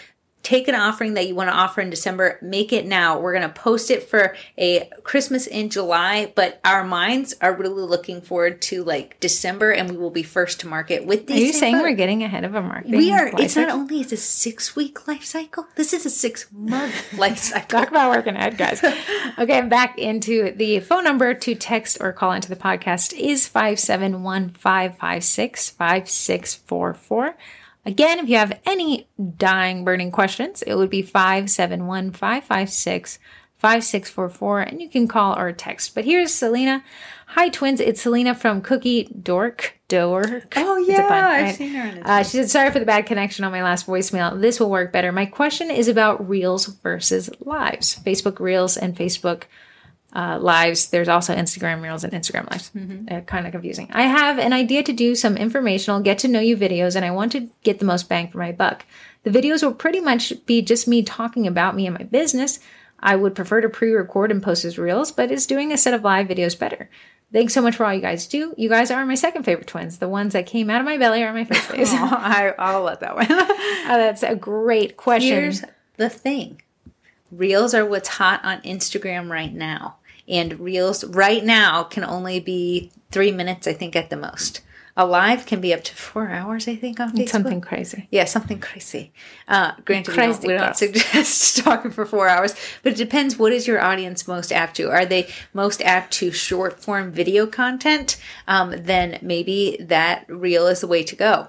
take an offering that you want to offer in December, make it now. We're going to post it for a Christmas in July, but our minds are really looking forward to like December and we will be first to market with these.
Are you saying we're getting ahead of a market?
We are. It's cycle? not only it's a six week life cycle. This is a six month life cycle.
Talk about working ahead, guys. okay, I'm back into the phone number to text or call into the podcast is 571 556 5644. Again, if you have any dying, burning questions, it would be 571 556 5644, and you can call or text. But here's Selena. Hi, twins. It's Selena from Cookie Dork. Dork.
Oh, yeah. Fun, right? I've seen her.
Uh, she said, Sorry for the bad connection on my last voicemail. This will work better. My question is about Reels versus Lives, Facebook Reels and Facebook uh, lives. There's also Instagram reels and Instagram lives. Mm-hmm. kind of confusing. I have an idea to do some informational get to know you videos, and I want to get the most bang for my buck. The videos will pretty much be just me talking about me and my business. I would prefer to pre record and post as reels, but is doing a set of live videos better? Thanks so much for all you guys do. You guys are my second favorite twins. The ones that came out of my belly are my first face.
oh, I, will let that one.
oh, that's a great question.
Here's the thing Reels are what's hot on Instagram right now and reels right now can only be three minutes, I think, at the most. A live can be up to four hours, I think, on Facebook.
Something crazy.
Yeah, something crazy. Uh, granted, crazy we, don't, we don't suggest talking for four hours, but it depends. What is your audience most apt to? Are they most apt to short form video content? Um, then maybe that reel is the way to go.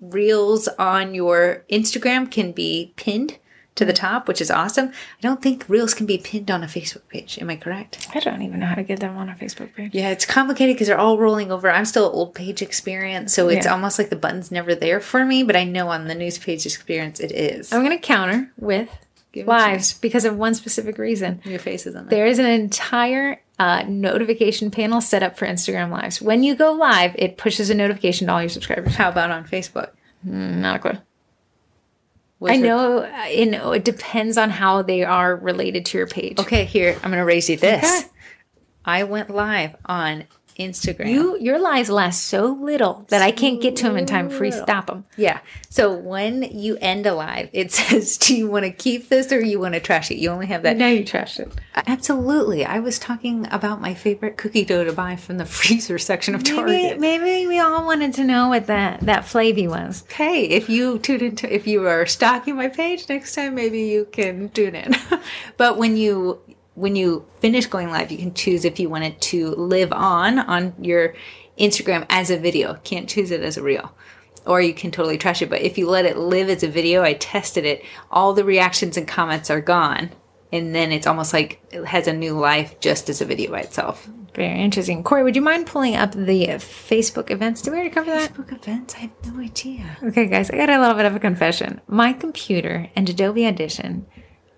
Reels on your Instagram can be pinned to the top, which is awesome. I don't think reels can be pinned on a Facebook page. Am I correct?
I don't even know how to get them on a Facebook page.
Yeah, it's complicated because they're all rolling over. I'm still old page experience, so it's yeah. almost like the button's never there for me, but I know on the news page experience it is.
I'm going to counter with lives because of one specific reason.
Your face is on
there. There is an entire uh, notification panel set up for Instagram lives. When you go live, it pushes a notification to all your subscribers.
How about on Facebook?
Mm, not a clue. I know, uh, you know, it depends on how they are related to your page.
Okay, here I'm going to raise you this. Okay. I went live on Instagram.
You your lives last so little that so I can't get to them in time Free stop them.
Yeah. So when you end a live, it says, "Do you want to keep this or you want to trash it?" You only have that.
Now you trash it.
Absolutely. I was talking about my favorite cookie dough to buy from the freezer section of
maybe,
Target.
Maybe we all wanted to know what that that flavy was.
Hey, if you tune into, if you are stalking my page next time, maybe you can tune in. but when you when you finish going live, you can choose if you want it to live on on your Instagram as a video. Can't choose it as a reel. Or you can totally trash it. But if you let it live as a video, I tested it, all the reactions and comments are gone and then it's almost like it has a new life just as a video by itself.
Very interesting. Corey, would you mind pulling up the Facebook events? Did we already cover that?
Facebook events? I have no idea.
Okay, guys, I got a little bit of a confession. My computer and Adobe Audition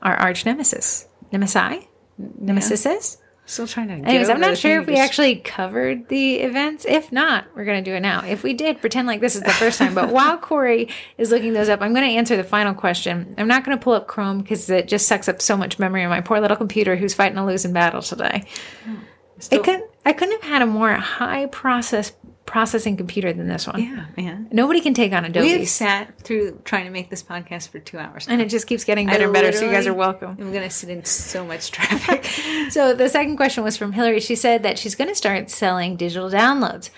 are arch nemesis. Nemesi? Nemesis?
Still trying to.
Anyways, I'm not sure if we actually covered the events. If not, we're going to do it now. If we did, pretend like this is the first time. But while Corey is looking those up, I'm going to answer the final question. I'm not going to pull up Chrome because it just sucks up so much memory on my poor little computer who's fighting a losing battle today. Hmm.
Still-
I couldn't. I couldn't have had a more high process processing computer than this one.
Yeah, man.
Nobody can take on Adobe.
We
Adobe,
have sat through trying to make this podcast for two hours.
and it just keeps getting better and better. So you guys are welcome.
I'm gonna sit in so much traffic.
So the second question was from Hillary. She said that she's going to start selling digital downloads.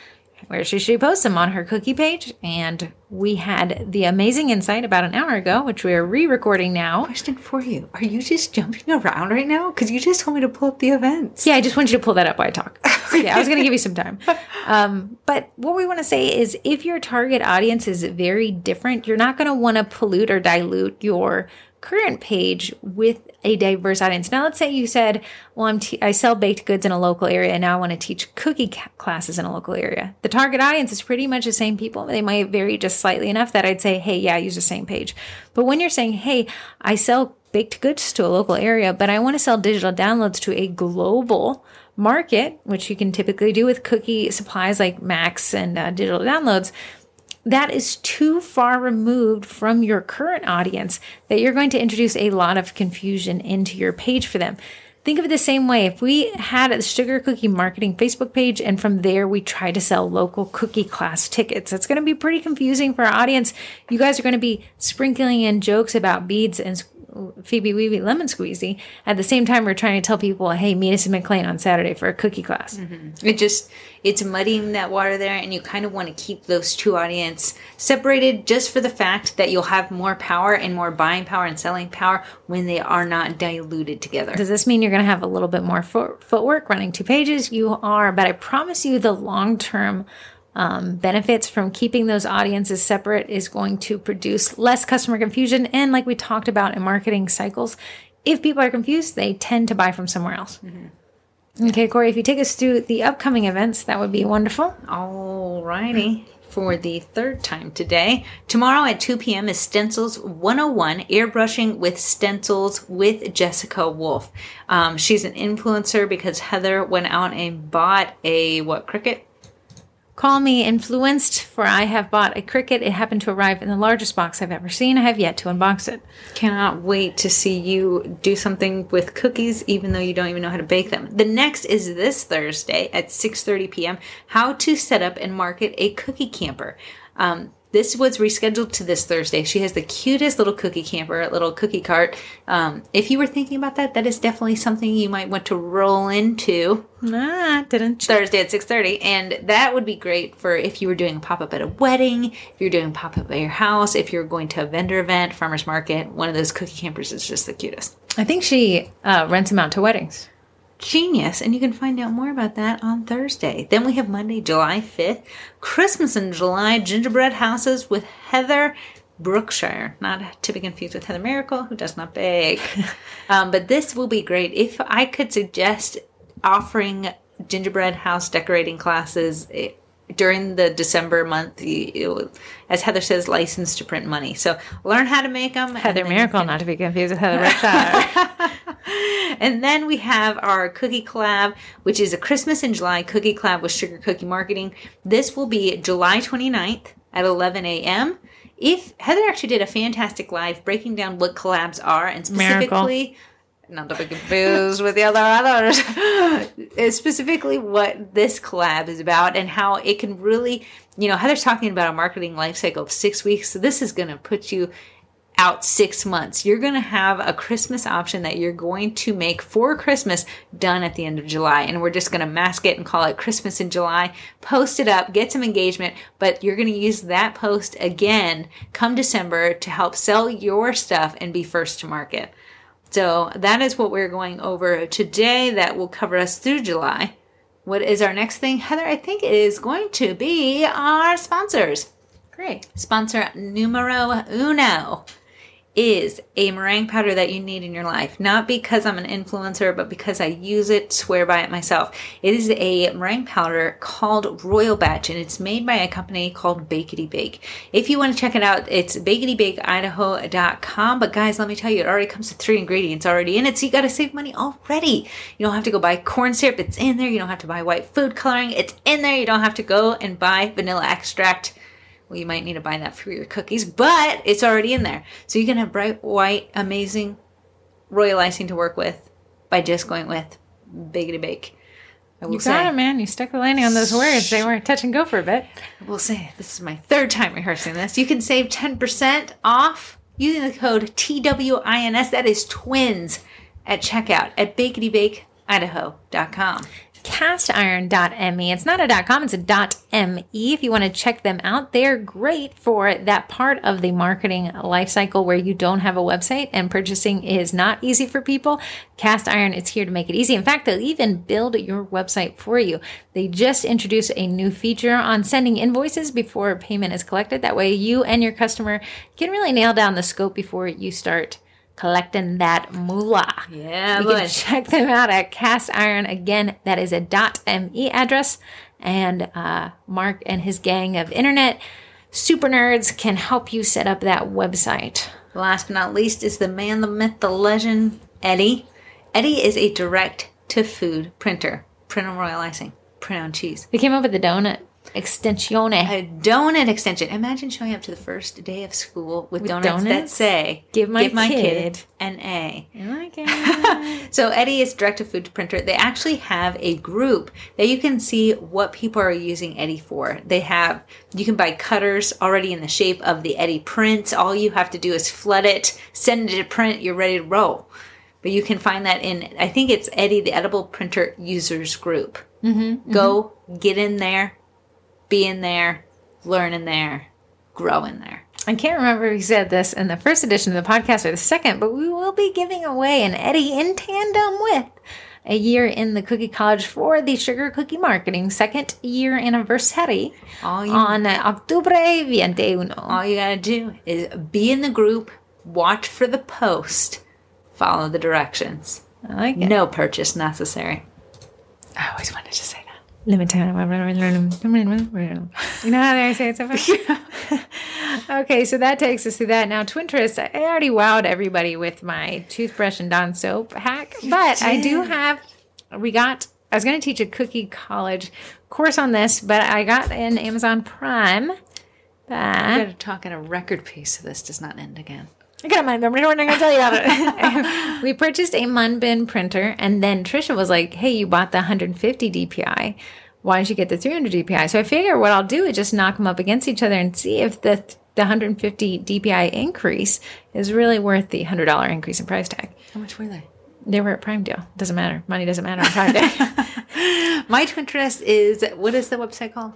Where should she post them on her cookie page? And we had the amazing insight about an hour ago, which we are re-recording now.
Question for you: Are you just jumping around right now? Because you just told me to pull up the events.
Yeah, I just want you to pull that up while I talk. yeah, I was going to give you some time. Um, but what we want to say is if your target audience is very different, you're not going to want to pollute or dilute your current page with a diverse audience. Now, let's say you said, well, I'm t- I sell baked goods in a local area and now I want to teach cookie ca- classes in a local area. The target audience is pretty much the same people. They might vary just slightly enough that I'd say, hey, yeah, use the same page. But when you're saying, hey, I sell baked goods to a local area, but I want to sell digital downloads to a global market, which you can typically do with cookie supplies like Macs and uh, digital downloads, that is too far removed from your current audience that you're going to introduce a lot of confusion into your page for them. Think of it the same way. If we had a sugar cookie marketing Facebook page and from there we try to sell local cookie class tickets, it's going to be pretty confusing for our audience. You guys are going to be sprinkling in jokes about beads and Phoebe Weeby Lemon Squeezy. At the same time, we're trying to tell people, hey, meet us in McLean on Saturday for a cookie class. Mm-hmm.
It just it's muddying that water there, and you kind of want to keep those two audience separated, just for the fact that you'll have more power and more buying power and selling power when they are not diluted together.
Does this mean you're going to have a little bit more foot, footwork running two pages? You are, but I promise you the long term um, benefits from keeping those audiences separate is going to produce less customer confusion. And like we talked about in marketing cycles, if people are confused, they tend to buy from somewhere else. Okay, Corey, if you take us through the upcoming events, that would be wonderful.
Alrighty. For the third time today. Tomorrow at 2 p.m. is Stencils 101 Airbrushing with Stencils with Jessica Wolf. Um, she's an influencer because Heather went out and bought a what Cricut?
Call me influenced, for I have bought a Cricut. It happened to arrive in the largest box I've ever seen. I have yet to unbox it.
Cannot wait to see you do something with cookies, even though you don't even know how to bake them. The next is this Thursday at 6:30 p.m. How to set up and market a cookie camper. Um, this was rescheduled to this Thursday. She has the cutest little cookie camper, little cookie cart. Um, if you were thinking about that, that is definitely something you might want to roll into
Ah, didn't.
Thursday at 6:30 and that would be great for if you were doing a pop-up at a wedding, if you're doing pop-up at your house, if you're going to a vendor event, farmers market, one of those cookie campers is just the cutest.
I think she uh, rents them out to weddings.
Genius, and you can find out more about that on Thursday. Then we have Monday, July 5th, Christmas in July gingerbread houses with Heather Brookshire, not to be confused with Heather Miracle, who does not bake. um, but this will be great. If I could suggest offering gingerbread house decorating classes eh, during the December month, you- will- as Heather says, license to print money. So learn how to make them.
Heather Miracle, not to be confused with Heather.
And then we have our cookie collab, which is a Christmas in July cookie collab with Sugar Cookie Marketing. This will be July 29th at 11 a.m. If Heather actually did a fantastic live breaking down what collabs are and specifically not to be confused with the other others. Specifically what this collab is about and how it can really, you know, Heather's talking about a marketing life cycle of six weeks. So this is going to put you out six months. You're going to have a Christmas option that you're going to make for Christmas done at the end of July. And we're just going to mask it and call it Christmas in July. Post it up, get some engagement, but you're going to use that post again come December to help sell your stuff and be first to market. So that is what we're going over today. That will cover us through July. What is our next thing? Heather, I think it is going to be our sponsors.
Great.
Sponsor numero uno is a meringue powder that you need in your life. Not because I'm an influencer, but because I use it, swear by it myself. It is a meringue powder called Royal Batch, and it's made by a company called Bakety Bake. If you want to check it out, it's baketybakeIdaho.com. But guys, let me tell you, it already comes with three ingredients already in it, so you got to save money already. You don't have to go buy corn syrup, it's in there. You don't have to buy white food coloring, it's in there. You don't have to go and buy vanilla extract well, you might need to buy that for your cookies, but it's already in there. So you can have bright white, amazing royal icing to work with by just going with Bakety Bake.
I will you got say, it, man. You stuck the landing on those words. They were touch and go for a bit.
We'll say, this is my third time rehearsing this. You can save 10% off using the code TWINS. That is twins at checkout at baketybakeIdaho.com
castiron.me. It's not a .com, it's a .me. If you want to check them out, they're great for that part of the marketing life cycle where you don't have a website and purchasing is not easy for people. Cast Iron is here to make it easy. In fact, they'll even build your website for you. They just introduced a new feature on sending invoices before payment is collected. That way you and your customer can really nail down the scope before you start collecting that moolah.
Yeah,
you can check them out at Cast Iron. Again, that is a .me address, and uh, Mark and his gang of internet super nerds can help you set up that website.
Last but not least is the man, the myth, the legend, Eddie. Eddie is a direct to food printer. Print on royal icing, print on cheese.
They came up with the donut Extensione.
A donut extension. Imagine showing up to the first day of school with, with donuts, donuts, that say,
Give my, give my kid, kid,
an A.
it.
so Eddie is direct to food printer. They actually have a group that you can see what people are using Eddie for. They have, you can buy cutters already in the shape of the Eddie prints. All you have to do is flood it, send it to print, you're ready to roll. But you can find that in, I think it's Eddie, the Edible Printer Users Group. Mm-hmm, Go mm-hmm. get in there be in there, learning there, growing there.
I can't remember if we said this in the first edition of the podcast or the second, but we will be giving away an Eddie in tandem with a year in the Cookie College for the Sugar Cookie Marketing second year anniversary you, on October 21.
All you gotta do is be in the group, watch for the post, follow the directions.
I like it.
No purchase necessary.
I always wanted to say that. You know how I say it so fast? okay, so that takes us to that. Now, Twinterest, I already wowed everybody with my toothbrush and Dawn soap hack, but I do have, we got, I was going to teach a cookie college course on this, but I got an Amazon Prime.
That, you got to talk at a record pace so this does not end again.
I got my number. We're not going to tell you about it. we purchased a Munbyn printer, and then Trisha was like, "Hey, you bought the 150 DPI. Why don't you get the 300 DPI?" So I figure what I'll do is just knock them up against each other and see if the the 150 DPI increase is really worth the hundred dollar increase in price tag.
How much were they?
They were at Prime Deal. Doesn't matter. Money doesn't matter on Prime
Day. My Twinterest is what is the website called?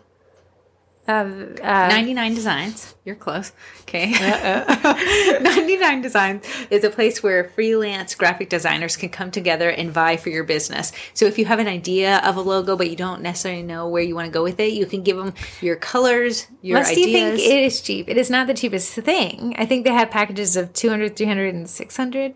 Uh,
uh, 99 Designs. You're close. Okay. 99 Designs is a place where freelance graphic designers can come together and vie for your business. So if you have an idea of a logo, but you don't necessarily know where you want to go with it, you can give them your colors, your ideas.
you think it is cheap? It is not the cheapest thing. I think they have packages of 200, 300, and 600.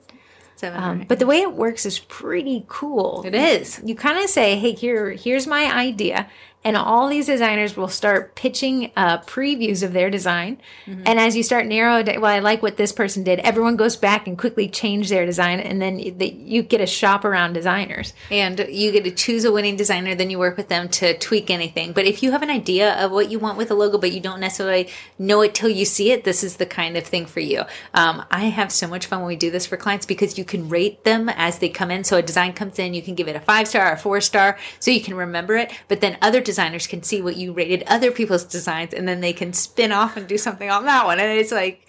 Um, but the way it works is pretty cool.
It is.
You kind of say, "Hey, here, here's my idea," and all these designers will start pitching uh, previews of their design. Mm-hmm. And as you start narrow, well, I like what this person did. Everyone goes back and quickly change their design, and then you get a shop around designers.
And you get to choose a winning designer. Then you work with them to tweak anything. But if you have an idea of what you want with a logo, but you don't necessarily know it till you see it, this is the kind of thing for you. Um, I have so much fun when we do this for clients because you can rate them as they come in. So a design comes in, you can give it a five star or a four star, so you can remember it. But then other designers can see what you rated other people's designs and then they can spin off and do something on that one. And it's like,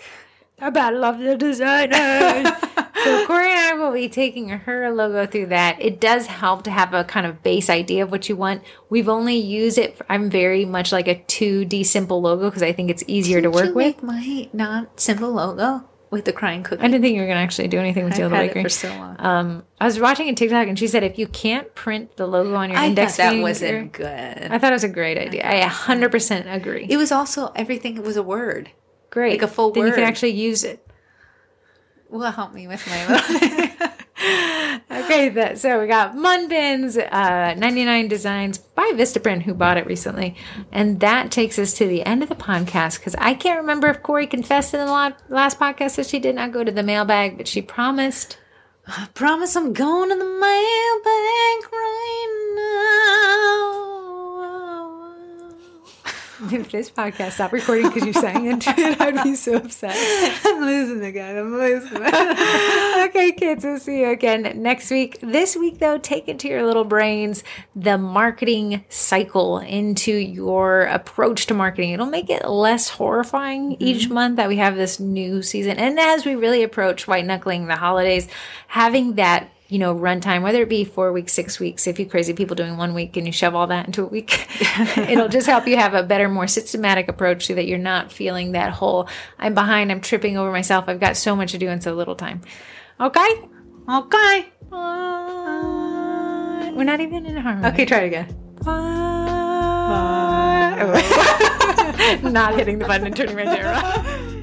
I about love the designers. so Corey and I will be taking her logo through that. It does help to have a kind of base idea of what you want. We've only used it. For, I'm very much like a 2D simple logo because I think it's easier
Did
to work with.
my not simple logo with the crying cookie.
I didn't think you were going to actually do anything with
I've
the bakery.
for so long.
Um, I was watching a TikTok and she said if you can't print the logo on your
I
index
thought that
finger,
wasn't good.
I thought it was a great idea. I, 100% agree.
It was also everything it was a word.
Great.
Like a full
then
word.
you can actually use it.
will help me with my
okay, so we got Munbyns, uh, 99 Designs by Vistaprint, who bought it recently. And that takes us to the end of the podcast because I can't remember if Corey confessed in the last podcast that she did not go to the mailbag, but she promised.
I promise I'm going to the mailbag right now.
if this podcast stopped recording because you sang into it, I'd be so upset.
I'm losing again. I'm losing.
okay, kids, we'll see you again next week. This week, though, take into your little brains the marketing cycle into your approach to marketing. It'll make it less horrifying mm-hmm. each month that we have this new season. And as we really approach white knuckling the holidays, having that you know, runtime, whether it be four weeks, six weeks, if you crazy people doing one week and you shove all that into a week, it'll just help you have a better, more systematic approach so that you're not feeling that whole, I'm behind, I'm tripping over myself, I've got so much to do in so little time. Okay?
Okay.
Uh, we're not even in harmony.
Okay, try it again.
Not hitting the button and turning my chair around.